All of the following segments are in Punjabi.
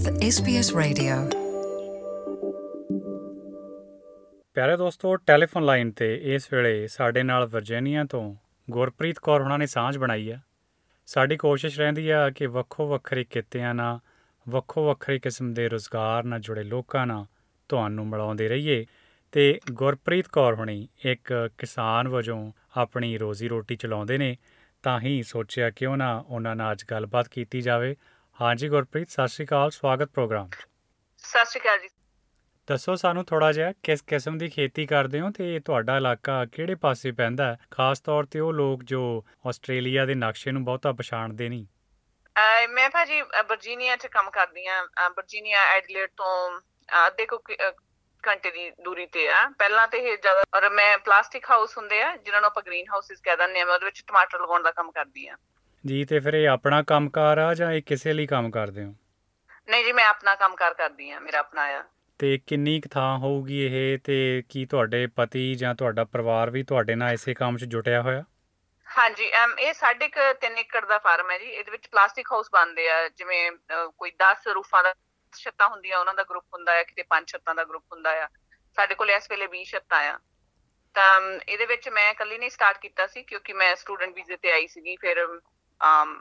with SBS Radio. ਪਿਆਰੇ ਦੋਸਤੋ, ਟੈਲੀਫੋਨ ਲਾਈਨ ਤੇ ਇਸ ਵੇਲੇ ਸਾਡੇ ਨਾਲ ਵਰਜੀਨੀਆ ਤੋਂ ਗੁਰਪ੍ਰੀਤ ਕੌਰ ਹੁਣਾਂ ਨੇ ਸਾਂਝ ਬਣਾਈ ਆ। ਸਾਡੀ ਕੋਸ਼ਿਸ਼ ਰਹਿੰਦੀ ਆ ਕਿ ਵੱਖੋ ਵੱਖਰੇ ਕਿੱਤਿਆਂ ਨਾਲ, ਵੱਖੋ ਵੱਖਰੇ ਕਿਸਮ ਦੇ ਰੋਜ਼ਗਾਰ ਨਾਲ ਜੁੜੇ ਲੋਕਾਂ ਨਾਲ ਤੁਹਾਨੂੰ ਮਿਲਾਉਂਦੇ ਰਹੀਏ। ਤੇ ਗੁਰਪ੍ਰੀਤ ਕੌਰ ਹੁਣੀ ਇੱਕ ਕਿਸਾਨ ਵਜੋਂ ਆਪਣੀ ਰੋਜ਼ੀ ਰੋਟੀ ਚਲਾਉਂਦੇ ਨੇ, ਤਾਂ ਹੀ ਸੋਚਿਆ ਕਿਉਂ ਨਾ ਉਹਨਾਂ ਨਾਲ ਅੱਜ ਗੱਲਬਾਤ ਕੀਤੀ ਜਾਵੇ। ਹਾਂਜੀ ਗੁਰਪ੍ਰੀਤ ਸਤਿ ਸ਼੍ਰੀ ਅਕਾਲ ਸਵਾਗਤ ਪ੍ਰੋਗਰਾਮ। ਸਤਿ ਸ਼੍ਰੀ ਅਕਾਲ ਜੀ। ਦੱਸੋ ਸਾਨੂੰ ਥੋੜਾ ਜਿਹਾ ਕਿਸ ਕਿਸਮ ਦੀ ਖੇਤੀ ਕਰਦੇ ਹੋ ਤੇ ਤੁਹਾਡਾ ਇਲਾਕਾ ਕਿਹੜੇ ਪਾਸੇ ਪੈਂਦਾ ਹੈ? ਖਾਸ ਤੌਰ ਤੇ ਉਹ ਲੋਕ ਜੋ ਆਸਟ੍ਰੇਲੀਆ ਦੇ ਨਕਸ਼ੇ ਨੂੰ ਬਹੁਤਾ ਪਛਾਣਦੇ ਨਹੀਂ। ਮੈਂ ਭਾਜੀ ਵਰਜੀਨੀਆ 'ਚ ਕੰਮ ਕਰਦੀ ਆ ਵਰਜੀਨੀਆ ਐਡਲੇਡ ਤੋਂ ਅਹ ਘੰਟੇ ਦੀ ਦੂਰੀ ਤੇ ਆ। ਪਹਿਲਾਂ ਤੇ ਇਹ ਜ਼ਿਆਦਾ ਔਰ ਮੈਂ ਪਲਾਸਟਿਕ ਹਾਊਸ ਹੁੰਦੇ ਆ ਜਿਨ੍ਹਾਂ ਨੂੰ ਆਪਾਂ ਗ੍ਰੀਨ ਹਾਊਸਿਸ ਕਹਿ ਦਿੰਦੇ ਆ ਮੈਂ ਉਹਦੇ ਵਿੱਚ ਟਮਾਟਰ ਲਗਾਉਣ ਦਾ ਕੰਮ ਕਰਦੀ ਆ ਜੀ ਤੇ ਫਿਰ ਇਹ ਆਪਣਾ ਕੰਮਕਾਰ ਆ ਜਾਂ ਇਹ ਕਿਸੇ ਲਈ ਕੰਮ ਕਰਦੇ ਹੋ? ਨਹੀਂ ਜੀ ਮੈਂ ਆਪਣਾ ਕੰਮ ਕਾਰ ਕਰਦੀ ਆ ਮੇਰਾ ਆਪਣਾ ਆ। ਤੇ ਕਿੰਨੀ ਕੁ ਥਾਂ ਹੋਊਗੀ ਇਹ ਤੇ ਕੀ ਤੁਹਾਡੇ ਪਤੀ ਜਾਂ ਤੁਹਾਡਾ ਪਰਿਵਾਰ ਵੀ ਤੁਹਾਡੇ ਨਾਲ ਇਸੇ ਕੰਮ 'ਚ ਜੁਟਿਆ ਹੋਇਆ? ਹਾਂਜੀ ਅਮ ਇਹ ਸਾਢੇ ਕੁ ਤਿੰਨ ਏਕੜ ਦਾ ਫਾਰਮ ਹੈ ਜੀ। ਇਹਦੇ ਵਿੱਚ ਪਲਾਸਟਿਕ ਹਾਊਸ ਬਣਦੇ ਆ ਜਿਵੇਂ ਕੋਈ 10 ਰੂਫਾਂ ਦਾ ਛੱਤਾਂ ਹੁੰਦੀਆਂ ਉਹਨਾਂ ਦਾ ਗਰੁੱਪ ਹੁੰਦਾ ਹੈ ਕਿਤੇ ਪੰਜ ਛੱਤਾਂ ਦਾ ਗਰੁੱਪ ਹੁੰਦਾ ਆ। ਸਾਡੇ ਕੋਲ ਇਸ ਵੇਲੇ 20 ਛੱਤਾਂ ਆ। ਤਾਂ ਇਹਦੇ ਵਿੱਚ ਮੈਂ ਇਕੱਲੀ ਨਹੀਂ ਸਟਾਰਟ ਕੀਤਾ ਸੀ ਕਿਉਂਕਿ ਮੈਂ ਸਟੂਡੈਂਟ ਵੀਜ਼ੇ ਤੇ ਆਈ ਸੀਗੀ ਫਿਰ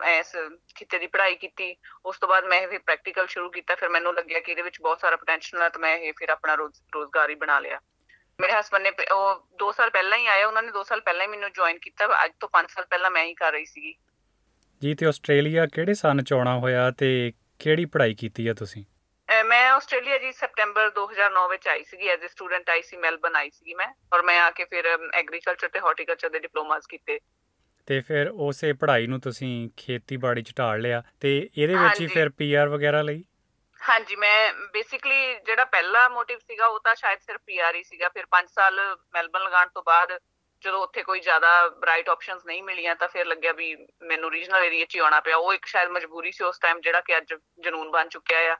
ਇਸ ਖਿੱਤੇ ਦੀ ਪੜ੍ਹਾਈ ਕੀਤੀ ਉਸ ਤੋਂ ਬਾਅਦ ਮੈਂ ਇਹ ਪ੍ਰੈਕਟੀਕਲ ਸ਼ੁਰੂ ਕੀਤਾ ਫਿਰ ਮੈਨੂੰ ਲੱਗਿਆ ਕਿ ਇਹਦੇ ਵਿੱਚ ਬਹੁਤ ਸਾਰਾ ਪੋਟੈਂਸ਼ੀਅਲ ਹੈ ਤਾਂ ਮੈਂ ਇਹ ਫਿਰ ਆਪਣਾ ਰੋਜ਼ ਰੋਜ਼ਗਾਰ ਹੀ ਬਣਾ ਲਿਆ। ਮੇਰੇ ਹਸਬੰਦ ਨੇ ਉਹ 2 ਸਾਲ ਪਹਿਲਾਂ ਹੀ ਆਏ ਉਹਨਾਂ ਨੇ 2 ਸਾਲ ਪਹਿਲਾਂ ਹੀ ਮੈਨੂੰ ਜੁਆਇਨ ਕੀਤਾ ਅੱਜ ਤੋਂ 5 ਸਾਲ ਪਹਿਲਾਂ ਮੈਂ ਹੀ ਕਰ ਰਹੀ ਸੀਗੀ। ਜੀ ਤੇ ਆਸਟ੍ਰੇਲੀਆ ਕਿਹੜੇ ਸਨ ਚ ਆਉਣਾ ਹੋਇਆ ਤੇ ਕਿਹੜੀ ਪੜ੍ਹਾਈ ਕੀਤੀ ਆ ਤੁਸੀਂ? ਮੈਂ ਆਸਟ੍ਰੇਲੀਆ ਜੀ ਸਪਟੈਂਬਰ 2009 ਵਿੱਚ ਆਈ ਸੀਗੀ ਐਜ਼ ਅ ਸਟੂਡੈਂਟ ਆਈ ਸੀ ਮੈਲਬਨ ਆਈ ਸੀਗੀ ਮੈਂ ਔਰ ਮੈਂ ਆ ਕੇ ਫਿਰ ਐਗਰੀਕਲਚਰ ਤੇ ਹਾਰਟੀਕਲਚਰ ਦੇ ਡਿਪਲੋਮਾਸ ਕੀਤੇ। ਤੇ ਫਿਰ ਉਸੇ ਪੜ੍ਹਾਈ ਨੂੰ ਤੁਸੀਂ ਖੇਤੀਬਾੜੀ ਚ ਢਾਲ ਲਿਆ ਤੇ ਇਹਦੇ ਵਿੱਚ ਹੀ। ਫਿਰ ਪੀਆਰ ਵਗੈਰਾ ਲਈ? ਹਾਂਜੀ ਮੈਂ ਬੇਸਿਕਲੀ ਜਿਹੜਾ ਪਹਿਲਾ ਮੋਟਿਵ ਸੀਗਾ ਉਹ ਤਾਂ ਸ਼ਾਇਦ ਸਿਰਫ ਪੀਆਰ ਹੀ ਸੀਗਾ। ਫਿਰ 5 ਸਾਲ ਮੈਲਬਨ ਲਗਾਉਣ ਤੋਂ ਬਾਅਦ ਜਦੋਂ ਉੱਥੇ ਕੋਈ ਜ਼ਿਆਦਾ ਬ੍ਰਾਈਟ ਆਪਸ਼ਨਸ ਨਹੀਂ ਮਿਲੀਆਂ ਤਾਂ ਫਿਰ ਲੱਗਿਆ ਵੀ ਮੈਨੂੰ ਰੀਜਨਲ ਏਰੀਆ 'ਚ ਹੀ ਆਉਣਾ ਪਿਆ। ਉਹ ਇੱਕ ਸ਼ਾਇਦ ਮਜਬੂਰੀ ਸੀ ਉਸ ਟਾਈਮ ਜਿਹੜਾ ਕਿ ਅੱਜ ਜਨੂਨ ਬਣ ਚੁੱਕਿਆ ਆ।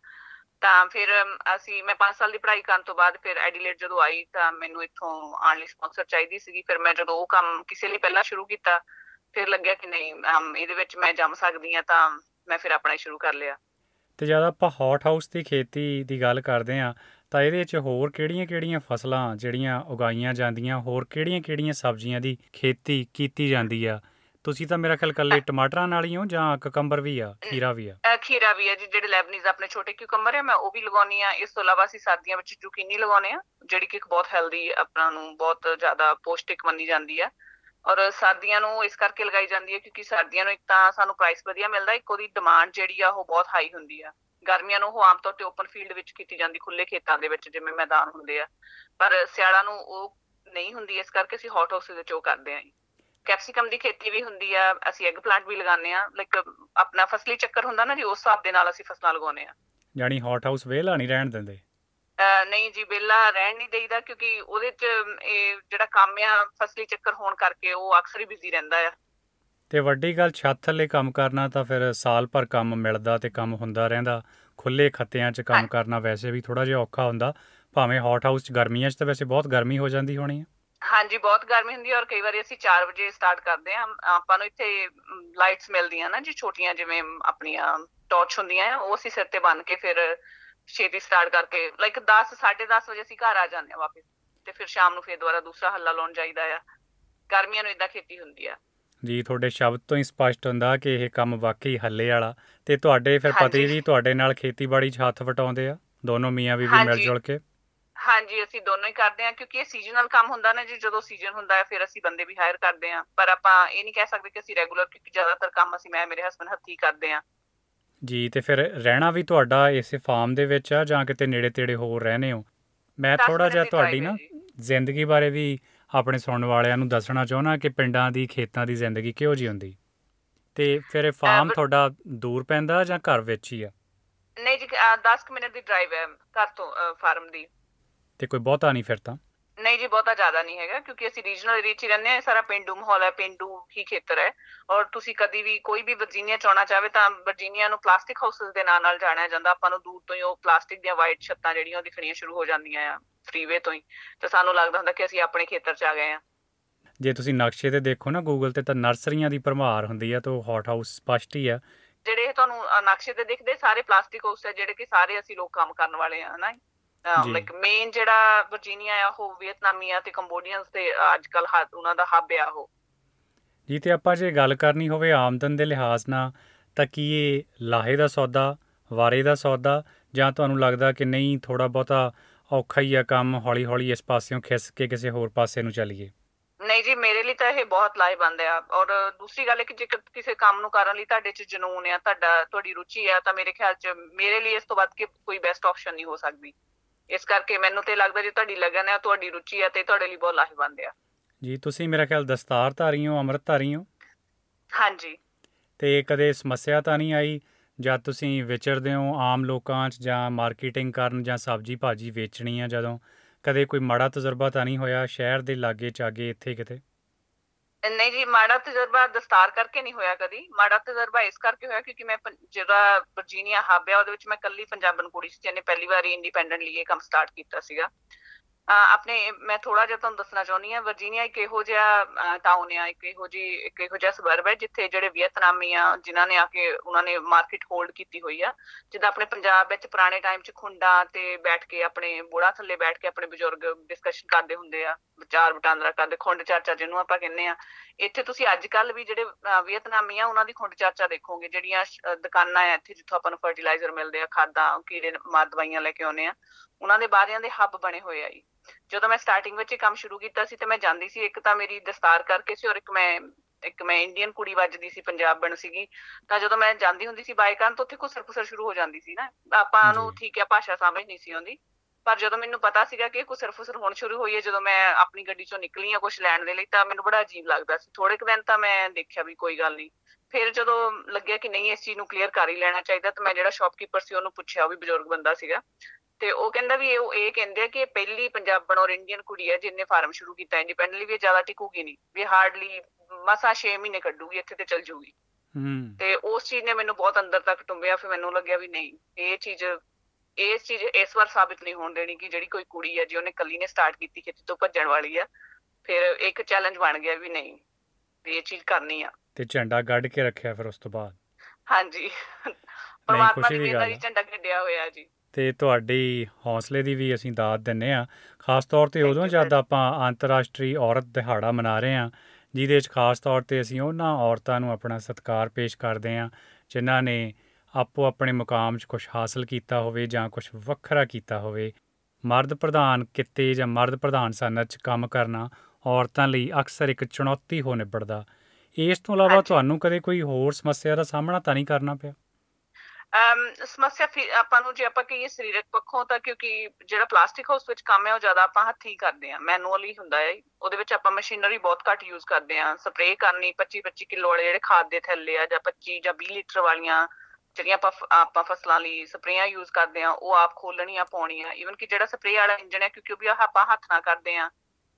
ਤਾਂ ਫਿਰ ਅਸੀਂ ਮੈਂ 5 ਸਾਲ ਦੀ ਪੜ੍ਹਾਈ ਕਰਨ ਤੋਂ ਬਾਅਦ ਫਿਰ ਐਡੀਲੇਡ ਜਦੋਂ ਆਈ ਤਾਂ ਮੈਨੂੰ ਇੱਥੋਂ ਆਉਣ ਲਈ ਸਪਾਂਸਰ ਚਾਹੀਦੀ ਸੀਗੀ। ਫਿਰ ਮੈਂ ਜਦੋਂ ਉਹ ਕੰਮ ਕਿਸੇ ਲਈ ਪਹਿਲਾਂ ਸ਼ੁਰੂ ਕੀਤਾ ਫਿਰ ਲੱਗਿਆ ਕਿ ਨਹੀਂ ਇਹਦੇ ਵਿੱਚ ਮੈਂ ਜੰਮ ਸਕਦੀ ਆ ਤਾਂ ਮੈਂ ਫਿਰ ਆਪਣਾ ਸ਼ੁਰੂ ਕਰ ਲਿਆ। ਤੇ ਜਦ ਆਪਾਂ ਹੌਟ ਹਾਊਸ ਦੀ ਖੇਤੀ ਦੀ ਗੱਲ ਕਰਦੇ ਆ ਤਾਂ ਇਹਦੇ ਵਿੱਚ ਹੋਰ ਕਿਹੜੀਆਂ-ਕਿਹੜੀਆਂ ਫਸਲਾਂ ਜਿਹੜੀਆਂ ਉਗਾਈਆਂ ਜਾਂਦੀਆਂ ਹੋਰ ਕਿਹੜੀਆਂ-ਕਿਹੜੀਆਂ ਸਬਜ਼ੀਆਂ ਦੀ ਖੇਤੀ ਕੀਤੀ ਜਾਂਦੀ ਆ? ਤੁਸੀਂ ਤਾਂ ਮੇਰਾ ਖਿਆਲ ਕੱਲੇ ਟਮਾਟਰਾਂ ਨਾਲ ਹੀ ਹੋ ਜਾਂ ਕਕੰਬਰ ਵੀ ਆ ਖੀਰਾ ਵੀ ਆ? ਖੀਰਾ ਵੀ ਹੈ ਜੀ ਜਿਹੜੇ ਲੈਬਨੀਜ਼ ਆਪਣੇ ਛੋਟੇ ਕਿਊਕੰਬਰ ਹੈ ਮੈਂ ਉਹ ਵੀ ਲਗਾਉਣੀ ਆ ਇਸ ਤੋਂ ਇਲਾਵਾ ਅਸੀਂ ਸਰਦੀਆਂ ਵਿੱਚ ਜ਼ੁਕੀਨੀ ਲਗਾਉਨੇ ਆ ਜਿਹੜੀ ਕਿ ਇੱਕ ਬਹੁਤ ਹੈਲਦੀ ਆਪਣਾ ਨੂੰ ਬਹੁਤ ਜ਼ਿਆਦਾ ਪੌਸ਼ਟਿਕ ਮੰਨੀ ਜਾਂਦੀ ਹੈ ਔਰ ਸਰਦੀਆਂ ਨੂੰ ਇਸ ਕਰਕੇ ਲਗਾਈ ਜਾਂਦੀ ਹੈ ਕਿਉਂਕਿ ਸਰਦੀਆਂ ਨੂੰ ਇੱਕ ਤਾਂ ਸਾਨੂੰ ਪ੍ਰਾਈਸ ਵਧੀਆ ਮਿਲਦਾ, ਇੱਕ ਉਹਦੀ ਡਿਮਾਂਡ ਜਿਹੜੀ ਆ ਉਹ ਬਹੁਤ ਹਾਈ ਹੁੰਦੀ ਆ। ਗਰਮੀਆਂ ਨੂੰ ਉਹ ਆਮ ਤੌਰ ਤੇ ਓਪਨ ਫੀਲਡ ਵਿੱਚ ਕੀਤੀ ਜਾਂਦੀ ਖੁੱਲੇ ਖੇਤਾਂ ਦੇ ਵਿੱਚ ਜਿਵੇਂ ਮੈਦਾਨ ਹੁੰਦੇ ਆ। ਪਰ ਸਿਆਲਾਂ ਨੂੰ ਉਹ ਨਹੀਂ ਹੁੰਦੀ, ਇਸ ਕਰਕੇ ਅਸੀਂ ਹੌਟ ਹਾਊਸ ਦੇ ਵਿੱਚ ਉਹ ਕਰਦੇ ਆ ਕੈਪਸਿਕਮ ਦੀ ਖੇਤੀ ਵੀ ਹੁੰਦੀ ਆ, ਅਸੀਂ ਐਗ ਪਲਾਂਟ ਵੀ ਲਗਾਉਂਦੇ ਆ ਲਾਈਕ ਆਪਣਾ ਫਸਲੀ ਚੱਕਰ ਹੁੰਦਾ ਨਾ ਜੀ, ਉਸ ਹਿਸਾਬ ਦੇ ਨਾਲ ਅਸੀਂ ਫਸਲਾਂ ਲਗਾਉਂਦੇ ਆ। ਜਾਣੀ ਹੌਟ ਹਾਊਸ ਵਿਹਲਾ ਨਹੀਂ ਰਹਿਣ ਦਿੰਦੇ। ਅਹ ਨਹੀਂ ਜੀ ਵਿਹਲਾ ਰਹਿਣ ਨਹੀਂ ਦੇਈਦਾ ਕਿਉਂਕਿ ਉਹਦੇ ਚ ਇਹ ਜਿਹੜਾ ਕੰਮ ਆ ਫਸਲੀ ਚੱਕਰ ਹੋਣ ਕਰਕੇ ਉਹ ਅਕਸਰ ਹੀ ਬਿਜ਼ੀ ਰਹਿੰਦਾ ਆ। ਤੇ ਵੱਡੀ ਗੱਲ ਛੱਤ ਥੱਲੇ ਕੰਮ ਕਰਨਾ ਤਾਂ ਫਿਰ ਸਾਲ ਭਰ ਕੰਮ ਮਿਲਦਾ ਤੇ ਕੰਮ ਹੁੰਦਾ ਰਹਿੰਦਾ। ਖੁੱਲੇ ਖੱਤਿਆਂ 'ਚ ਕੰਮ ਹਾਂ। ਕਰਨਾ ਵੈਸੇ ਵੀ ਥੋੜਾ ਜਿਹਾ ਔਖਾ ਹੁੰਦਾ। ਭਾਵੇਂ ਹੌਟ ਹਾਊਸ 'ਚ ਗਰਮੀਆਂ 'ਚ ਤਾਂ ਵੈਸੇ ਬਹੁਤ ਗਰਮੀ ਹੋ ਜਾਂਦੀ ਹੋਣੀ ਆ। ਹਾਂਜੀ ਬਹੁਤ ਗਰਮੀ ਹੁੰਦੀ ਹੈ ਔਰ ਕਈ ਵਾਰੀ ਅਸੀਂ 4 ਵਜੇ ਸਟਾਰਟ ਕਰਦੇ ਆ ਆਪਾਂ ਨੂੰ ਇੱਥੇ ਲਾਈਟਸ ਮਿਲਦੀਆਂ ਨਾ ਜੀ ਛੋਟੀਆਂ ਜਿਵੇਂ ਆਪਣੀਆਂ ਟਾਰਚ ਹੁੰਦੀਆਂ ਆ ਉਹ ਅਸੀਂ ਸਿਰ ਤੇ ਬੰਨ ਕੇ ਫਿਰ ਛੇਤੀ ਸਟਾਰਟ ਕਰਕੇ ਲਾਈਕ 10 10:30 ਵਜੇ ਅਸੀਂ ਘਰ ਆ ਜਾਂਦੇ ਆ ਵਾਪਸ ਤੇ ਫਿਰ ਸ਼ਾਮ ਨੂੰ ਫਿਰ ਦੁਬਾਰਾ ਦੂਸਰਾ ਹੱਲਾ ਲਾਉਣ ਜਾਈਦਾ ਆ। ਗਰਮੀਆਂ ਨੂੰ ਇਦਾਂ ਖੇਤੀ ਹੁੰਦੀ ਆ। ਜੀ ਤੁਹਾਡੇ ਸ਼ਬਦ ਤੋਂ ਹੀ ਸਪਸ਼ਟ ਹੁੰਦਾ ਕਿ ਇਹ ਕੰਮ ਵਾਕਈ ਹੱਲੇ ਵਾਲਾ। ਤੇ ਤੁਹਾਡੇ ਫਿਰ ਪਤੀ। ਵੀ ਤੁਹਾਡੇ ਨਾਲ ਖੇਤੀਬਾੜੀ 'ਚ ਹੱਥ ਵਟਾਉਂਦੇ ਆ? ਦੋਨੋਂ ਮੀਆਂ ਬੀਵੀ ਮਿਲ। ਜੁਲ ਕੇ? ਹਾਂਜੀ ਅਸੀਂ ਦੋਨੋਂ ਹੀ ਕਰਦੇ ਹਾਂ ਕਿਉਂਕਿ ਇਹ ਸੀਜ਼ਨਲ ਕੰਮ ਹੁੰਦਾ ਨਾ ਜੀ ਜਦੋਂ ਸੀਜ਼ਨ ਹੁੰਦਾ ਹੈ ਫਿਰ ਅਸੀਂ ਬੰਦੇ ਵੀ ਹਾਇਰ ਕਰਦੇ ਹਾਂ। ਪਰ ਆਪਾਂ ਇਹ ਨਹੀਂ ਕਹਿ ਸਕਦੇ ਕਿ ਅਸੀਂ ਰੈਗੂਲਰ ਕਿਉਂਕਿ ਜ਼ਿਆਦਾਤਰ ਕੰਮ ਅਸੀਂ ਮੈਂ ਮੇਰੇ ਹਸਬੰਡ ਹੱਥੀਂ ਕਰਦੇ ਹਾਂ। ਜੀ ਤੇ ਫਿਰ ਰਹਿਣਾ ਵੀ ਤੁਹਾਡਾ ਇਸੇ ਫਾਰਮ ਦੇ ਵਿੱਚ ਆ ਜਾਂ ਕਿਤੇ ਨੇੜੇ ਤੇੜੇ ਹੋਰ ਰਹਿੰਦੇ ਹੋ? ਮੈਂ ਦਸ ਥੋੜਾ ਮਿੰਟ ਜਿਹਾ ਦੀ ਤੁਹਾਡੀ drive ਨਾ ਹੈ ਜੀ। ਜ਼ਿੰਦਗੀ ਬਾਰੇ ਵੀ ਆਪਣੇ ਸੁਣਨ ਵਾਲਿਆਂ ਨੂੰ ਦੱਸਣਾ ਚਾਹੁੰਦਾ ਕਿ ਪਿੰਡਾਂ ਦੀ ਖੇਤਾਂ ਦੀ ਜ਼ਿੰਦਗੀ ਕਿਹੋ ਜਿਹੀ ਹੁੰਦੀ? ਤੇ ਫਿਰ ਇਹ ਫਾਰਮ ਬਟ- ਤੁਹਾਡਾ ਦੂਰ ਪੈਂਦਾ ਜਾਂ ਘਰ ਵਿੱਚ ਹੀ ਆ? ਨਹੀਂ ਜੀ 10 ਮਿੰਟ ਦੀ ਡਰਾਈਵ ਹੈ ਘਰ ਤੋਂ ਫਾਰਮ ਦੀ। ਤੇ ਕੋਈ ਬਹੁਤਾ ਨਹੀਂ ਫਿਰ ਤਾਂ? ਨਹੀਂ ਜੀ ਬਹੁਤਾ ਜ਼ਿਆਦਾ ਨਹੀਂ ਹੈਗਾ ਕਿਉਂਕਿ ਅਸੀਂ ਰੀਜਨਲ ਏਰੀਆ 'ਚ ਹੀ ਰਹਿੰਦੇ ਹਾਂ ਸਾਰਾ ਪਿੰਡੂ ਮਾਹੌਲ ਹੈ ਪਿੰਡੂ ਹੀ ਖੇਤਰ ਹੈ। ਔਰ ਤੁਸੀਂ ਕਦੀ ਵੀ ਕੋਈ ਵੀ ਵਰਜੀਨੀਆ ਚ ਆਉਣਾ ਚਾਹਵੇ ਤਾਂ ਵਰਜੀਨੀਆ ਨੂੰ ਪਲਾਸਟਿਕ ਹਾਊਸਸ ਦੇ ਨਾਂ ਨਾਲ ਜਾਣਿਆ ਜਾਂਦਾ। ਆਪਾਂ ਨੂੰ ਦੂਰ ਤੋਂ ਹੀ ਉਹ ਪਲਾਸਟਿਕ ਦੀਆਂ ਵਾਈਟ ਛੱਤਾਂ ਜਿਹੜੀਆਂ ਉਹ ਦਿਖਣੀਆਂ ਸ਼ੁਰੂ ਹੋ ਜਾਂਦੀਆਂ ਆ ਫਰੀਵੇ ਤੋਂ ਹੀ। ਤੇ ਸਾਨੂੰ ਲੱਗਦਾ ਹੁੰਦਾ ਕਿ ਅਸੀਂ ਆਪਣੇ ਖੇਤਰ 'ਚ ਆ ਗਏ ਆ ਜੇ ਤੁਸੀਂ ਨਕਸ਼ੇ ਤੇ ਦੇਖੋ ਨਾ ਗੂਗਲ ਤੇ ਤਾਂ ਨਰਸਰੀਆਂ ਦੀ ਭਰਮਾਰ ਹੁੰਦੀ ਆ ਤਾਂ ਉਹ ਹੌਟ ਹਾਊਸ ਸਪਸ਼ਟ ਹੀ ਆ। ਜਿਹੜੇ ਤੁਹਾਨੂੰ ਨਕਸ਼ੇ ਤੇ ਦਿਖਦੇ ਸਾਰੇ ਪਲਾਸਟਿਕ ਹਾਊਸ ਹੈ ਜਿਹੜੇ ਕਿ ਸਾਰੇ ਅਸੀਂ ਲੋਕ ਕੰਮ ਕਰਨ ਵਾਲੇ ਆ ਹਨਾ। ਲਾਈਕ ਮੇਨ ਜਿਹੜਾ ਵਰਜੀਨੀਆ ਆ ਉਹ ਵੀਅਤਨਾਮੀਆਂ ਤੇ ਕੰਬੋਡੀਅਨਸ ਤੇ ਅੱਜ ਕੱਲ ਉਹਨਾਂ ਦਾ ਹੱਬ ਆ ਉਹ। ਜੀ ਤੇ ਆਪਾਂ ਜੇ ਗੱਲ ਕਰਨੀ ਹੋਵੇ ਆਮਦਨ ਦੇ ਲਿਹਾਜ਼ ਨਾਲ ਤਾਂ ਕੀ ਇਹ ਲਾਹੇ ਦਾ ਸੌਦਾ ਵਾਰੇ ਦਾ ਸੌਦਾ ਜਾਂ ਤੁਹਾਨੂੰ ਲੱਗਦਾ ਕਿ ਨਹੀਂ ਥੋੜਾ ਬਹੁਤਾ ਔਖਾ ਹੀ ਆ ਕੰਮ ਹੌਲੀ ਹੌਲੀ ਇਸ ਪਾਸਿਓਂ ਖਿੱਸ ਕੇ ਕਿਸੇ ਹੋਰ ਪਾਸੇ ਨੂੰ ਚੱਲੀਏ? ਨਹੀਂ ਜੀ ਮੇਰੇ ਲਈ ਤਾਂ ਇਹ ਬਹੁਤ ਲਾਹੇਵੰਦ ਆ। ਔਰ ਦੂਸਰੀ ਗੱਲ ਹੈ ਕਿ ਜੇਕਰ ਕਿਸੇ ਕੰਮ ਨੂੰ ਕਰਨ ਲਈ ਤੁਹਾਡੇ 'ਚ ਜਨੂਨ ਆ ਤੁਹਾਡਾ ਤੁਹਾਡੀ ਰੁਚੀ ਆ ਤਾਂ ਮੇਰੇ ਖਿਆਲ 'ਚ ਮੇਰੇ ਲਈ ਇਸ ਤੋਂ ਵੱਧ ਕੇ ਕੋਈ ਬੈਸਟ ਆਪਸ਼ਨ ਨਹੀਂ ਹੋ ਸਕਦੀ। ਇਸ ਕਰਕੇ ਮੈਨੂੰ ਤੇ ਲੱਗਦਾ ਜੇ ਤੁਹਾਡੀ ਲਗਨ ਹੈ ਤੁਹਾਡੀ ਰੁਚੀ ਆ ਤੇ ਤੁਹਾਡੇ ਲਈ ਬਹੁਤ ਲਾਹੇਵੰਦ ਆ। ਜੀ ਤੁਸੀਂ ਮੇਰਾ ਖਿਆਲ ਦਸਤਾਰਧਾਰੀ ਹੋ ਅੰਮ੍ਰਿਤਧਾਰੀ ਹੋ? ਹਾਂਜੀ। ਤੇ ਕਦੇ ਸਮੱਸਿਆ ਤਾਂ ਨਹੀਂ ਆਈ? ਜਦ ਤੁਸੀਂ ਵਿਚਰਦੇ ਹੋ ਆਮ ਲੋਕਾਂ 'ਚ ਜਾਂ ਮਾਰਕੀਟਿੰਗ ਕਰਨ ਜਾਂ ਸਬਜ਼ੀ ਭਾਜੀ ਵੇਚਣੀ ਆ ਜਦੋਂ? ਕਦੇ ਕੋਈ ਮਾੜਾ ਤਜਰਬਾ ਤਾਂ ਨਹੀਂ ਹੋਇਆ ਸ਼ਹਿਰ ਦੇ ਲਾਗੇ ਚਾਗੇ ਇੱਥੇ ਕਿਤੇ? ਨਹੀਂ ਜੀ, ਮਾੜਾ ਤਜਰਬਾ ਦਸਤਾਰ ਕਰਕੇ ਨਹੀਂ ਹੋਇਆ ਕਦੀ। ਮਾੜਾ ਤਜਰਬਾ ਇਸ ਕਰਕੇ ਹੋਇਆ ਕਿਉਂਕਿ ਮੈਂ ਪੰ- ਜਿਹੜਾ ਵਰਜੀਨੀਆ ਹੱਬ ਆ, ਉਹਦੇ ਵਿੱਚ ਮੈਂ ਕੱਲੀ ਪੰਜਾਬਣ ਕੁੜੀ ਸੀ, ਜਿਹਨੇ ਪਹਿਲੀ ਵਾਰੀ ਇੰਡੀਪੈਂਡੈਂਟਲੀ ਇਹ ਕੰਮ ਸਟਾਰਟ ਕੀਤਾ ਸੀਗਾ। ਅਹ ਆਪਣੇ ਮੈਂ ਥੋੜਾ ਜਿਹਾ ਤੁਹਾਨੂੰ ਦੱਸਣਾ ਚਾਹੁੰਦੀ ਹਾਂ ਵਰਜੀਨੀਆ ਇੱਕ ਇਹੋ ਜਿਹਾ ਟਾਊਨ ਆ ਇੱਕ ਇਹੋ ਜੀ ਇੱਕ ਇਹੋ ਜਿਹਾ ਸਬਰਬ ਹੈ ਜਿੱਥੇ ਜਿਹੜੇ ਵੀਅਤਨਾਮੀ ਆ ਜਿਨ੍ਹਾਂ ਨੇ ਆ ਕੇ ਉਹਨਾਂ ਨੇ ਮਾਰਕੀਟ ਹੋਲਡ ਕੀਤੀ ਹੋਈ ਆ। ਜਿੱਦਾਂ ਆਪਣੇ ਪੰਜਾਬ ਵਿੱਚ ਪੁਰਾਣੇ ਟਾਈਮ 'ਚ ਖੁੰਡਾਂ ਤੇ ਬੈਠ ਕੇ ਆਪਣੇ ਬੋੜਾ ਥੱਲੇ ਬੈਠ ਕੇ ਆਪਣੇ ਬਜ਼ੁਰਗ ਡਿਸਕਸ਼ਨ ਕਰਦੇ ਹੁੰਦੇ ਆ ਵਿਚਾਰ ਵਟਾਂਦਰਾ ਕਰਦੇ ਖੁੰਡ ਚਰਚਾ ਜਿਹਨੂੰ ਆਪਾਂ ਕਹਿੰਦੇ ਆ। ਇੱਥੇ ਤੁਸੀਂ ਅੱਜ ਕੱਲ ਵੀ ਜਿਹੜੇ ਅਹ, ਵੀਅਤਨਾਮੀ ਆ ਉਹਨਾਂ ਦੀ ਖੁੰਡ ਚਰਚਾ ਦੇਖੋਗੇ ਜਿਹੜੀਆਂ ਸ਼- ਅਹ, ਦੁਕਾਨਾਂ ਆ ਇੱਥੇ ਜਿੱਥੋਂ ਆਪਾਂ ਨੂੰ ਫਰਟੀਲਾਈਜ਼ਰ ਮਿਲਦੇ ਆ ਖਾਦਾਂ ਕੀੜੇ ਮਾਰ ਦਵਾਈਆਂ ਲੈ ਕੇ ਆਉਂਦੇ ਆ। ਉਹਨਾਂ ਦੇ ਬਾਹਰਿਆਂ ਦੇ ਹੱਬ ਬਣੇ ਹੋਏ ਆ ਜੀ। ਜਦੋਂ ਮੈਂ ਸਟਾਰਟਿੰਗ ਵਿੱਚ ਇਹ ਕੰਮ ਸ਼ੁਰੂ ਕੀਤਾ ਸੀ ਤੇ ਮੈਂ ਜਾਂਦੀ ਸੀ ਇੱਕ ਤਾਂ ਮੇਰੀ ਦਸਤਾਰ ਕਰਕੇ ਸੀ ਔਰ ਇੱਕ ਮੈਂ ਇੱਕ ਮੈਂ ਇੰਡੀਅਨ ਕੁੜੀ ਵੱਜਦੀ ਸੀ ਪੰਜਾਬਣ ਸੀਗੀ। ਤਾਂ ਜਦੋਂ ਮੈਂ ਜਾਂਦੀ ਹੁੰਦੀ ਸੀ ਬਾਈਕਾਂ ਤੋਂ ਉੱਥੇ ਘੁਸਰ ਘੁਸਰ ਸ਼ੁਰੂ ਹੋ ਜਾਂਦੀ ਸੀ ਨਾ। ਆਪਾਂ ਨੂੰ। ਠੀਕ ਹੈ ਭਾਸ਼ਾ ਸਮਝ ਨਹੀਂ ਸੀ ਆਉਂਦੀ। ਪਰ ਜਦੋਂ ਮੈਨੂੰ ਪਤਾ ਸੀਗਾ ਕਿ ਘੁਸਰ ਫੁਸਰ ਹੋਣ ਸ਼ੁਰੂ ਹੋਈ ਹੈ ਜਦੋਂ ਮੈਂ ਆਪਣੀ ਗੱਡੀ ਚੋਂ ਨਿਕਲੀ ਆ ਕੁਝ ਲੈਣ ਦੇ ਲਈ ਤਾਂ ਮੈਨੂੰ ਬੜਾ ਅਜੀਬ ਲੱਗਦਾ ਸੀ। ਥੋੜੇ ਕੁ ਦਿਨ ਤਾਂ ਮੈਂ ਦੇਖਿਆ ਵੀ ਕੋਈ ਗੱਲ ਨਹੀਂ। ਫਿਰ ਜਦੋਂ ਲੱਗਿਆ ਕਿ ਨਹੀਂ ਇਸ ਚੀਜ਼ ਨੂੰ ਕਲੀਅਰ ਕਰ ਹੀ ਲੈਣਾ ਚਾਹੀਦਾ ਤਾਂ ਮੈਂ ਜਿਹੜਾ ਸ਼ਾਪਕੀਪਰ ਸੀ ਉਹਨੂੰ ਪੁੱਛਿਆ ਉਹ ਵੀ ਬਜ਼ੁਰਗ ਬੰਦਾ ਸੀਗਾ। ਤੇ ਉਹ ਕਹਿੰਦਾ ਵੀ ਇਹ ਇਹ ਕਹਿੰਦੇ ਆ ਕਿ ਇਹ ਪਹਿਲੀ ਪੰਜਾਬਣ ਔਰ ਇੰਡੀਅਨ ਕੁੜੀ ਹੈ ਜਿਹਨੇ ਫਾਰਮ ਸ਼ੁਰੂ ਕੀਤਾ ਇੰਡੀਪੈਂਡੈਂਟਲੀ ਵੀ ਇਹ ਜ਼ਿਆਦਾ ਟਿਕੂਗੀ ਨਹੀਂ ਵੀ ਹਾਰਡਲੀ ਮਸਾ 6 ਮਹੀਨੇ ਕੱਢੂਗੀ ਇੱਥੇ ਤੇ ਚੱਲ ਜੂਗੀ। ਹੂੰ। ਤੇ ਉਸ ਚੀਜ਼ ਨੇ ਮੈਨੂੰ ਬਹੁਤ ਅੰਦਰ ਤੱਕ ਟੁੰਬਿਆ ਫਿਰ ਮੈਨੂੰ ਲੱਗਿਆ ਵੀ ਨਹੀਂ ਇਹ ਚੀਜ਼ ਇਸ ਚੀਜ਼ ਇਸ ਵਾਰ ਸਾਬਿਤ ਨਹੀਂ ਹੋਣ ਦੇਣੀ ਕਿ ਜਿਹੜੀ ਕੋਈ ਕੁੜੀ ਹੈ ਜੀ ਉਹਨੇ ਕੱਲੀ ਨੇ ਸਟਾਰਟ ਕੀਤੀ ਖੇਤੀ ਤੋਂ ਭੱਜਣ ਵਾਲੀ ਆ ਫਿਰ ਇੱਕ ਚੈਲੰਜ ਬਣ ਗਿਆ ਵੀ ਨਹੀਂ ਵੀ ਇਹ ਚੀਜ਼ ਕਰਨੀ ਆ। ਤੇ ਝੰਡਾ ਗੱਡ ਕੇ ਰੱਖਿਆ ਫਿਰ ਉਸ ਤੋਂ ਬਾਅਦ? ਹਾਂਜੀ। ਪਰਮਾਤਮਾ ਨਾਲ ਆ। ਝੰਡਾ ਗੱਡਿਆ ਹੋਇਆ ਜੀ। ਤੇ ਤੁਹਾਡੀ ਹੌਸਲੇ ਦੀ ਵੀ ਅਸੀਂ ਦਾਤ ਦਿੰਨੇ ਆ ਖਾਸ ਤੌਰ ਤੇ ਉਦੋਂ ਜਦ. ਆਪਾਂ ਅੰਤਰਰਾਸ਼ਟਰੀ ਔਰਤ ਦਿਹਾੜਾ ਮਨਾ ਰਹੇ ਆ ਜਿਹਦੇ ਵਿੱਚ ਖਾਸ ਤੌਰ ਤੇ ਅਸੀਂ ਉਹਨਾਂ ਔਰਤਾਂ ਨੂੰ ਆਪਣਾ ਸਤਿਕਾਰ ਪੇਸ਼ ਕਰਦੇ ਆ ਜਿਨ੍ਹਾਂ ਨੇ ਆਪੋ ਆਪਣੇ ਮੁਕਾਮ 'ਚ ਕੁਝ ਹਾਸਲ ਕੀਤਾ ਹੋਵੇ ਜਾਂ ਕੁਝ ਵੱਖਰਾ ਕੀਤਾ ਹੋਵੇ ਮਰਦ ਪ੍ਰਧਾਨ ਕਿੱਤੇ ਜਾਂ ਮਰਦ ਪ੍ਰਧਾਨ ਸਨਅਤ 'ਚ ਕੰਮ ਕਰਨਾ ਔਰਤਾਂ ਲਈ ਅਕਸਰ ਇੱਕ ਚੁਣੌਤੀ ਹੋ ਨਿਬੜਦਾ ਇਸ ਤੋਂ ਇਲਾਵਾ। ਤੁਹਾਨੂੰ ਕਦੇ ਕੋਈ ਹੋਰ ਸਮੱਸਿਆ ਦਾ ਸਾਹਮਣਾ ਤਾਂ ਨਹੀਂ ਕਰਨਾ ਪਿਆ ਅਮ, ਸਮੱਸਿਆ ਫਿਰ ਆਪਾਂ ਨੂੰ ਜੇ ਆਪਾਂ ਕਹੀਏ ਸਰੀਰਕ ਪੱਖੋਂ ਤਾਂ ਕਿਉਂਕਿ ਜਿਹੜਾ ਪਲਾਸਟਿਕ ਹਾਊਸ ਵਿੱਚ ਕੰਮ ਹੈ ਉਹ ਜ਼ਿਆਦਾ ਆਪਾਂ ਹੱਥੀਂ ਕਰਦੇ ਆ ਮੈਨੂਅਲੀ ਹੁੰਦਾ ਹੈ। ਉਹਦੇ ਵਿੱਚ ਆਪਾਂ ਮਸ਼ੀਨਰੀ ਬਹੁਤ ਘੱਟ ਯੂਜ਼ ਕਰਦੇ ਆ ਸਪਰੇਅ ਕਰਨੀ 25 25 ਕਿਲੋ ਵਾਲੇ ਜਿਹੜੇ ਖਾਦ ਦੇ ਥੈਲੇ ਆ ਜਾਂ 25 ਜਾਂ 20 ਲੀਟਰ ਵਾਲੀਆਂ ਜਿਹੜੀਆਂ ਆਪਾਂ ਫ- ਆਪਾਂ ਫਸਲਾਂ ਲਈ ਸਪਰੇਆਂ ਯੂਜ਼ ਕਰਦੇ ਆ ਉਹ ਆਪ ਖੋਲਣੀਆਂ ਪਾਉਣੀਆਂ। ਈਵਨ ਕਿ ਜਿਹੜਾ ਸਪਰੇਅ ਵਾਲਾ ਇੰਜਨ ਹੈ ਕਿਉਂਕਿ ਉਹ ਵੀ ਆਪਾਂ ਹੱਥ ਨਾਲ ਕਰਦੇ ਆ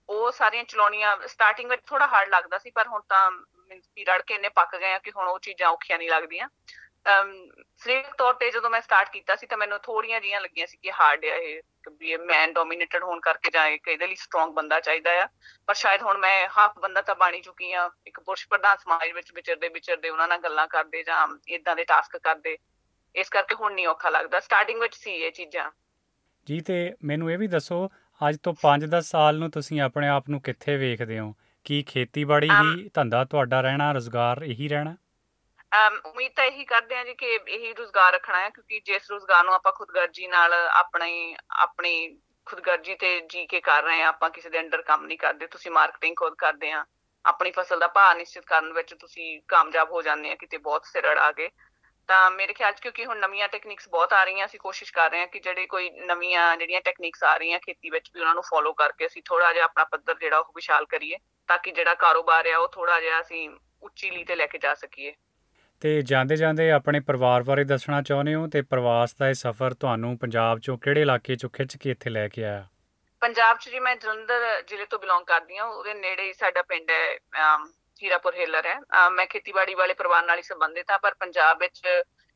ਉਹ ਸਾਰੀਆਂ ਚਲਾਉਣੀਆਂ ਸਟਾਰਟਿੰਗ ਵਿੱਚ ਥੋੜਾ ਹਾਰਡ ਲੱਗਦਾ ਸੀ, ਪਰ ਹੁਣ ਤਾਂ ਮੀਨਸ ਵੀ ਰੜ ਕੇ ਇੰਨੇ ਪੱਕ ਗਏ ਆ ਕਿ ਹੁਣ ਉਹ ਚੀਜ਼ਾਂ ਔਖੀਆਂ ਨਹੀਂ ਲੱਗਦੀਆਂ। ਅਮ ਸਰੀਰਕ ਤੌਰ ਤੇ ਜਦੋਂ ਮੈਂ ਸਟਾਰਟ ਕੀਤਾ ਸੀ ਤਾਂ ਮੈਨੂੰ ਥੋੜੀਆਂ ਜੀਆਂ ਲੱਗੀਆਂ ਸੀ ਕਿ ਹਾਰਡ ਹੈ ਇਹ ਕਿ ਇਹ ਮੈਨ ਡੋਮੀਨੇਟਡ ਹੋਣ ਕਰਕੇ ਜਾਂ ਇੱਕ ਇਹਦੇ ਲਈ ਸਟਰੋਂਗ ਬੰਦਾ ਚਾਹੀਦਾ ਆ। ਪਰ ਸ਼ਾਇਦ ਹੁਣ ਮੈਂ ਹਾਫ ਬੰਦਾ ਤਾਂ ਬਣੀ ਚੁੱਕੀ ਆ। ਇੱਕ ਪੁਰਸ਼ ਪ੍ਰਧਾਨ ਸਮਾਜ ਵਿੱਚ ਵਿਚਰਦੇ ਵਿਚਰਦੇ ਉਹਨਾਂ ਨਾਲ ਗੱਲਾਂ ਕਰਦੇ ਜਾਂ ਇਦਾਂ ਦੇ ਟਾਸਕ ਕਰਦੇ ਇਸ ਕਰਕੇ ਹੁਣ ਨਹੀਂ ਔਖਾ ਲੱਗਦਾ। ਸਟਾਰਟਿੰਗ ਵਿੱਚ ਸੀ ਇਹ ਚੀਜ਼ਾਂ। ਜੀ ਤੇ ਮੈਨੂੰ ਇਹ ਵੀ ਦੱਸੋ ਅੱਜ ਤੋਂ 5-10 ਸਾਲ ਨੂੰ ਤੁਸੀਂ ਆਪਣੇ ਆਪ ਨੂੰ ਕਿੱਥੇ ਵੇਖਦੇ ਹੋ? ਕੀ ਖੇਤੀਬਾੜੀ ਹੀ ਧੰਦਾ ਤੁਹਾਡਾ ਰਹਿਣਾ ਰੋਜ਼ਗਾਰ ਇਹੀ ਰਹਿਣਾ? ਉਮੀਦ ਤਾਂ ਇਹੀ ਕਰਦੇ ਹਾਂ ਜੀ ਕਿ ਇਹੀ ਰੁਜ਼ਗਾਰ ਰੱਖਣਾ ਹੈ, ਕਿਉਂਕਿ ਜਿਸ ਰੁਜ਼ਗਾਰ ਨੂੰ ਆਪਾਂ ਖੁਦਗਰਜੀ ਨਾਲ ਆਪਣੀ ਆਪਣੀ ਖੁਦਗਰਜੀ ਤੇ ਜੀ ਕੇ ਕਰ ਰਹੇ ਹਾਂ, ਆਪਾਂ ਕਿਸੇ ਦੇ ਅੰਡਰ ਕੰਮ ਨਹੀਂ ਕਰਦੇ, ਤੁਸੀਂ ਮਾਰਕੀਟਿੰਗ ਖੁਦ ਕਰਦੇ ਆ ਆਪਣੀ ਫਸਲ ਦਾ ਭਾਅ ਨਿਸ਼ਚਿਤ ਕਰਨ ਵਿੱਚ ਤੁਸੀਂ ਕਾਮਯਾਬ ਹੋ ਜਾਂਦੇ ਆ ਕਿਤੇ ਬਹੁਤ ਸਿਰੜ ਆ ਗਏ। ਤਾਂ ਮੇਰੇ ਖਿਆਲ 'ਚ ਕਿਉਂਕਿ ਹੁਣ ਨਵੀਆਂ ਟੈਕਨੀਕਸ ਬਹੁਤ ਆ ਰਹੀਆਂ, ਅਸੀਂ ਕੋਸ਼ਿਸ਼ ਕਰ ਰਹੇ ਹਾਂ ਕਿ ਜਿਹੜੇ ਕੋਈ ਨਵੀਆਂ ਜਿਹੜੀਆਂ ਟੈਕਨੀਕਸ ਆ ਰਹੀਆਂ ਖੇਤੀ ਵਿੱਚ ਵੀ ਉਹਨਾਂ ਨੂੰ ਫੋਲੋ ਕਰਕੇ ਅਸੀਂ ਥੋੜਾ ਜਿਹਾ ਆਪਣਾ ਪੱਧਰ ਜਿਹੜਾ ਉਹ ਵਿਸ਼ਾਲ ਕਰੀਏ, ਤਾਂ ਕਿ ਜਿਹੜਾ ਕਾਰੋਬਾਰ ਆ ਉਹ ਥੋੜਾ ਜਿਹਾ ਅਸੀਂ ਉੱਚੀ ਲੀ ਤੇ ਲੈ ਕੇ ਜਾ ਸਕੀਏ। ਤੇ ਜਾਂਦੇ ਜਾਂਦੇ ਆਪਣੇ ਪਰਿਵਾਰ ਬਾਰੇ ਦੱਸਣਾ ਚਾਹੁੰਦੇ ਹੋ ਤੇ ਪ੍ਰਵਾਸ ਦਾ ਇਹ ਸਫ਼ਰ ਤੁਹਾਨੂੰ ਪੰਜਾਬ ਚੋਂ ਕਿਹੜੇ ਇਲਾਕੇ ਚੋਂ ਖਿੱਚ ਕੇ ਇੱਥੇ ਲੈ ਕੇ ਆਇਆ? ਪੰਜਾਬ 'ਚ ਜੀ ਮੈਂ ਜਲੰਧਰ ਜ਼ਿਲ੍ਹੇ ਤੋਂ ਬਿਲੋਂਗ ਕਰਦੀ ਹਾਂ ਉਹਦੇ ਨੇੜੇ ਹੀ ਸਾਡਾ ਪਿੰਡ ਹੈ ਅਮ, ਹੀਰਾਪੁਰ ਹੇਲਰ ਹੈ। ਅਮ, ਮੈਂ ਖੇਤੀਬਾੜੀ ਵਾਲੇ ਪਰਿਵਾਰ ਨਾਲ ਹੀ ਸੰਬੰਧਿਤ ਹਾਂ ਪਰ ਪੰਜਾਬ ਵਿੱਚ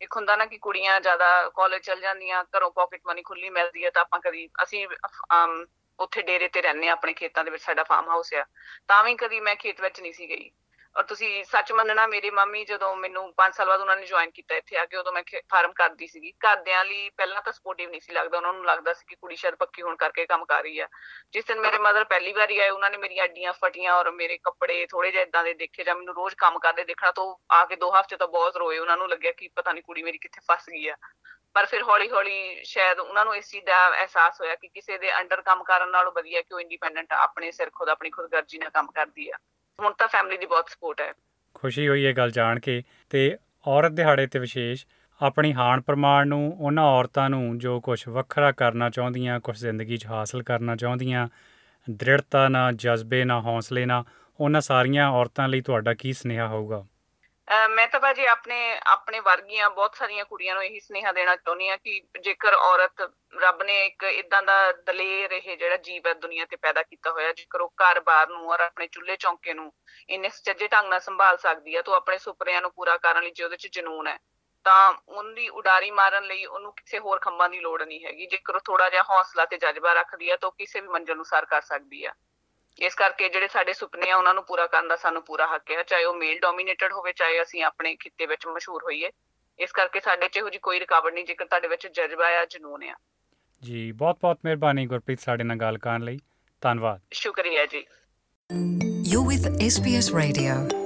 ਇੱਕ ਹੁੰਦਾ ਨਾ ਕਿ ਕੁੜੀਆਂ ਜ਼ਿਆਦਾ ਕਾਲਜ ਚਲ ਜਾਂਦੀਆਂ ਘਰੋਂ ਪਾਕਟ ਮਨੀ ਖੁੱਲੀ ਮਿਲਦੀ ਹੈ ਤਾਂ ਆਪਾਂ ਕਦੀ ਅਸੀਂ ਅਮ, ਉੱਥੇ ਡੇਰੇ ਤੇ ਰਹਿੰਦੇ ਹਾਂ ਆਪਣੇ ਖੇਤਾਂ ਦੇ ਵਿੱਚ ਸਾਡਾ ਫਾਰਮ ਹਾਊਸ ਆ। ਤਾਂ ਵੀ ਕਦੀ ਮੈਂ ਖੇਤ ਵਿੱਚ ਨਹੀਂ ਸੀ ਗਈ। ਔਰ ਤੁਸੀਂ ਸੱਚ ਮੰਨਣਾ, ਮੇਰੇ ਮੰਮੀ ਜਦੋਂ ਮੈਨੂੰ 5 ਸਾਲ ਬਾਅਦ ਉਹਨਾਂ ਨੇ ਜੁਆਇਨ ਕੀਤਾ ਇੱਥੇ ਆ ਕੇ, ਉਦੋਂ ਮੈਂ ਫਾਰਮ ਕਰਦੀ ਸੀਗੀ। ਘਰਦਿਆਂ ਲਈ ਪਹਿਲਾਂ ਤਾਂ ਸਪੋਰਟਿਵ ਨਹੀਂ ਸੀ ਲੱਗਦਾ, ਉਹਨਾਂ ਨੂੰ ਲੱਗਦਾ ਸੀ ਕਿ ਕੁੜੀ ਸ਼ਾਇਦ ਪੱਕੀ ਹੋਣ ਕਰਕੇ ਕੰਮ ਕਰ ਰਹੀ ਆ। ਜਿਸ ਦਿਨ ਮੇਰੇ ਮਦਰ ਪਹਿਲੀ ਵਾਰੀ ਆਏ, ਉਹਨਾਂ ਨੇ ਮੇਰੀਆਂ ਅੱਡੀਆਂ ਫਟੀਆਂ ਔਰ ਮੇਰੇ ਕੱਪੜੇ ਥੋੜੇ ਜਿਹੇ ਇਦਾਂ ਦੇ ਦੇਖੇ ਜਾਂ ਮੈਨੂੰ ਰੋਜ਼ ਕੰਮ ਕਰਦੇ ਦੇਖਣਾ ਤੋਂ ਆ ਕੇ ਦੋ ਹਫ਼ਤੇ ਤਾਂ ਬਹੁਤ ਰੋਏ। ਉਹਨਾਂ ਨੂੰ ਲੱਗਿਆ ਕਿ ਪਤਾ ਨਹੀਂ ਕੁੜੀ ਮੇਰੀ ਕਿੱਥੇ ਫਸ ਗਈ ਆ। ਪਰ ਫਿਰ ਹੌਲੀ ਹੌਲੀ ਸ਼ਾਇਦ ਉਹਨਾਂ ਨੂੰ ਇਸ ਚੀਜ਼ ਦਾ ਅਹਿਸਾਸ ਹੋਇਆ ਕਿ ਕਿਸੇ ਦੇ ਅੰਡਰ ਕੰਮ ਕਰਨ ਨਾਲੋਂ ਵਧੀਆ ਕਿ ਉਹ ਇੰਡੀਪੈਂਡੈਂਟ ਆਪਣੇ ਸਿਰ ਖੁਦ, ਆਪਣੀ ਖੁਦਗਰਜੀ ਨਾਲ ਕੰਮ ਕਰਦੀ ਆ। ਹੁਣ ਤਾਂ ਫੈਮਿਲੀ ਦੀ ਬਹੁਤ ਸਪੋਰਟ ਹੈ। ਖੁਸ਼ੀ ਹੋਈ ਇਹ ਗੱਲ ਜਾਣ ਕੇ ਤੇ ਔਰਤ ਦਿਹਾੜੇ ਤੇ ਵਿਸ਼ੇਸ਼ ਆਪਣੀ ਹਾਨ ਪ੍ਰਮਾਣ ਨੂੰ, ਉਹਨਾਂ ਔਰਤਾਂ ਨੂੰ ਜੋ ਕੁਝ ਵੱਖਰਾ ਕਰਨਾ ਚਾਹੁੰਦੀਆਂ ਕੁਝ ਜ਼ਿੰਦਗੀ 'ਚ ਹਾਸਲ ਕਰਨਾ ਚਾਹੁੰਦੀਆਂ, ਦ੍ਰਿੜਤਾ ਨਾਲ ਜਜ਼ਬੇ ਨਾਲ ਹੌਸਲੇ ਨਾਲ ਉਹਨਾਂ ਸਾਰੀਆਂ ਔਰਤਾਂ ਲਈ ਤੁਹਾਡਾ ਕੀ ਸੁਨੇਹਾ ਹੋਊਗਾ? ਅਹ ਮੈਂ ਤਾਂ ਭਾਜੀ ਆਪਣੇ ਆਪਣੇ ਵਰਗੀਆਂ ਬਹੁਤ ਸਾਰੀਆਂ ਕੁੜੀਆਂ ਨੂੰ ਇਹੀ ਸੁਨੇਹਾ ਦੇਣਾ ਚਾਹੁੰਦੀ ਆ ਕਿ ਜੇਕਰ ਔਰਤ ਰੱਬ ਨੇ ਇੱਕ ਇਦਾਂ ਦਾ ਦਲੇਰ ਇਹ ਜਿਹੜਾ ਜੀਵ ਹੈ ਦੁਨੀਆ ਤੇ ਪੈਦਾ ਕੀਤਾ ਹੋਇਆ, ਜੇਕਰ ਉਹ ਘਰ-ਬਾਰ ਨੂੰ ਔਰ ਆਪਣੇ ਚੁੱਲ੍ਹੇ ਚੌਂਕੇ ਨੂੰ ਇੰਨੇ ਸੱਚੇ ਢੰਗ ਨਾਲ ਸੰਭਾਲ ਸਕਦੀ ਹੈ ਤਾਂ ਉਹ ਆਪਣੇ ਸੁਪਨਿਆਂ ਨੂੰ ਪੂਰਾ ਕਰਨ ਲਈ ਜੇ ਉਹਦੇ 'ਚ ਜਨੂਨ ਹੈ, ਤਾਂ ਉਹਦੀ ਉਡਾਰੀ ਮਾਰਨ ਲਈ ਉਹਨੂੰ ਕਿਸੇ ਹੋਰ ਖੰਭਾਂ ਦੀ ਲੋੜ ਨਹੀਂ ਹੈਗੀ। ਜੇਕਰ ਉਹ ਥੋੜਾ ਜਿਹਾ ਹੌਸਲਾ ਤੇ ਜਜ਼ਬਾ ਰੱਖਦੀ ਹੈ ਤਾਂ ਉਹ ਕਿਸੇ ਵੀ ਮੰਜ਼ਿਲ ਨੂੰ ਸਰ ਕਰ ਸਕਦੀ ਆ ਇਸ ਕਰਕੇ ਜਿਹੜੇ ਸਾਡੇ ਸੁਪਨੇ ਆ ਉਹਨਾਂ ਨੂੰ ਪੂਰਾ ਕਰਨ ਦਾ ਸਾਨੂੰ ਪੂਰਾ ਹੱਕ ਹੈ। ਚਾਹੇ ਉਹ ਮੇਲ ਡੋਮੀਨੇਟਡ ਹੋਵੇ ਚਾਹੇ ਅਸੀਂ ਆਪਣੇ ਖਿੱਤੇ ਵਿੱਚ ਮਸ਼ਹੂਰ ਹੋਈਏ। ਇਸ ਕਰਕੇ ਸਾਡੇ 'ਚ ਇਹੋ ਜੀ ਕੋਈ ਰੁਕਾਵਟ ਨਹੀਂ ਜੇਕਰ ਤੁਹਾਡੇ ਵਿੱਚ ਜਜ਼ਬਾ ਆ ਜਨੂਨ ਆ। ਜੀ ਬਹੁਤ ਬਹੁਤ ਮਿਹਰਬਾਨੀ ਗੁਰਪ੍ਰੀਤ ਸਾਡੇ ਨਾਲ ਗੱਲ ਕਰਨ ਲਈ। ਧੰਨਵਾਦ। ਸ਼ੁਕਰੀਆ ਜੀ। You're with SBS Radio.